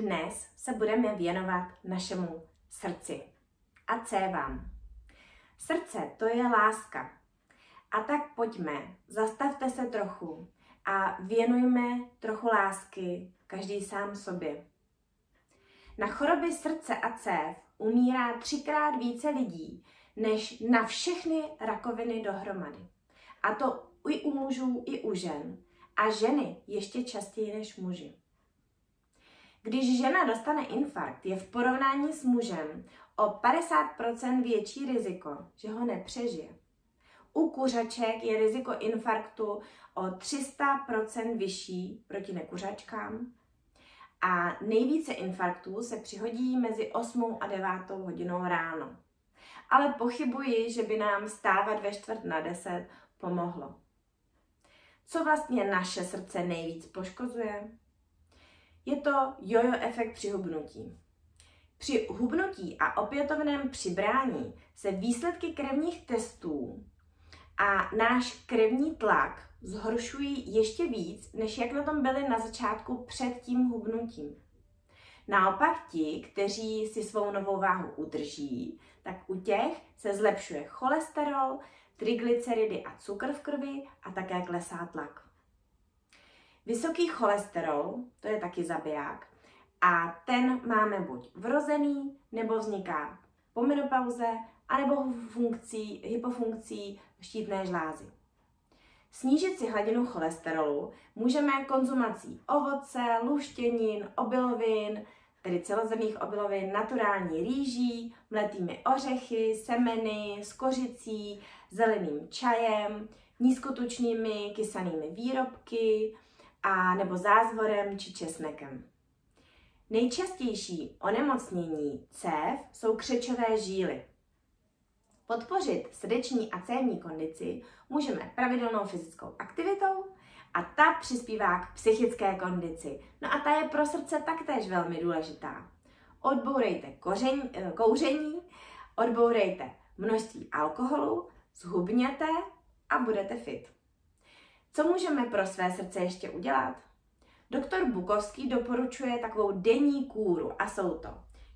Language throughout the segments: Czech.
Dnes se budeme věnovat našemu srdci a cévám. Srdce to je láska. A tak pojďme, zastavte se trochu a věnujme trochu lásky každý sám sobě. Na choroby srdce a cév umírá třikrát více lidí než na všechny rakoviny dohromady. A to i u mužů, i u žen. A ženy ještě častěji než muži. Když žena dostane infarkt, je v porovnání s mužem o 50% větší riziko, že ho nepřežije. U kuřaček je riziko infarktu o 300% vyšší proti nekuřačkám a nejvíce infarktů se přihodí mezi 8 a 9 hodinou ráno. Ale pochybuji, že by nám stávat ve čtvrt na 10 pomohlo. Co vlastně naše srdce nejvíc poškozuje? Je to jojo efekt při hubnutí. Při hubnutí a opětovném přibrání se výsledky krevních testů a náš krevní tlak zhoršují ještě víc, než jak na tom byli na začátku před tím hubnutím. Naopak ti, kteří si svou novou váhu udrží, tak u těch se zlepšuje cholesterol, triglyceridy a cukr v krvi a také klesá tlak. Vysoký cholesterol, to je taky zabiják, a ten máme buď vrozený, nebo vzniká po menopauze, anebo funkcí, hypofunkcí štítné žlázy. Snížit si hladinu cholesterolu můžeme konzumací ovoce, luštěnin, obilovin, tedy celozrnných obilovin, naturální rýží, mletými ořechy, semeny, s kořicí, zeleným čajem, nízkotučnými kysanými výrobky a nebo zázvorem či česnekem. Nejčastější onemocnění cév jsou křečové žíly. Podpořit srdeční a cévní kondici můžeme pravidelnou fyzickou aktivitou a ta přispívá k psychické kondici. No a ta je pro srdce taktéž velmi důležitá. Odbourejte koření, eh, kouření, odbourejte množství alkoholu, zhubněte a budete fit. Co můžeme pro své srdce ještě udělat? Doktor Bukovský doporučuje takovou denní kůru a jsou to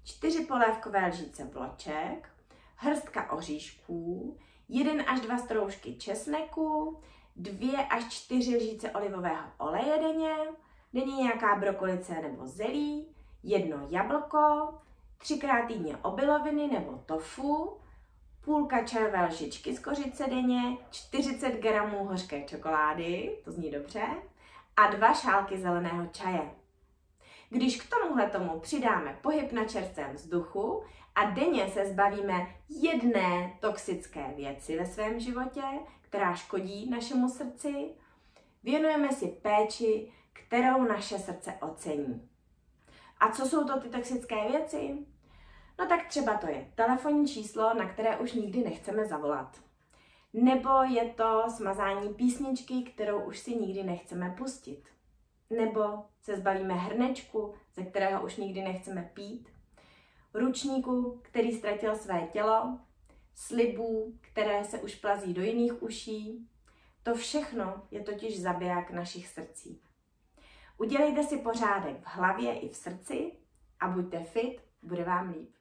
čtyři polévkové lžíce vloček, hrstka oříšků, jeden až dva stroužky česneku, dvě až čtyři lžíce olivového oleje denně, denně nějaká brokolice nebo zelí, jedno jablko, třikrát týdně obiloviny nebo tofu, půlka čajové lžičky z kořice denně, 40 gramů hořké čokolády, to zní dobře, a dva šálky zeleného čaje. Když k tomuhle tomu přidáme pohyb na čerstvém vzduchu a denně se zbavíme jedné toxické věci ve svém životě, která škodí našemu srdci, věnujeme si péči, kterou naše srdce ocení. A co jsou to ty toxické věci? No tak třeba to je telefonní číslo, na které už nikdy nechceme zavolat. Nebo je to smazání písničky, kterou už si nikdy nechceme pustit. Nebo se zbavíme hrnečku, ze kterého už nikdy nechceme pít. Ručníku, který ztratil své tělo. Slibů, které se už plazí do jiných uší. To všechno je totiž zabiják našich srdcí. Udělejte si pořádek v hlavě i v srdci a buďte fit, bude vám líp.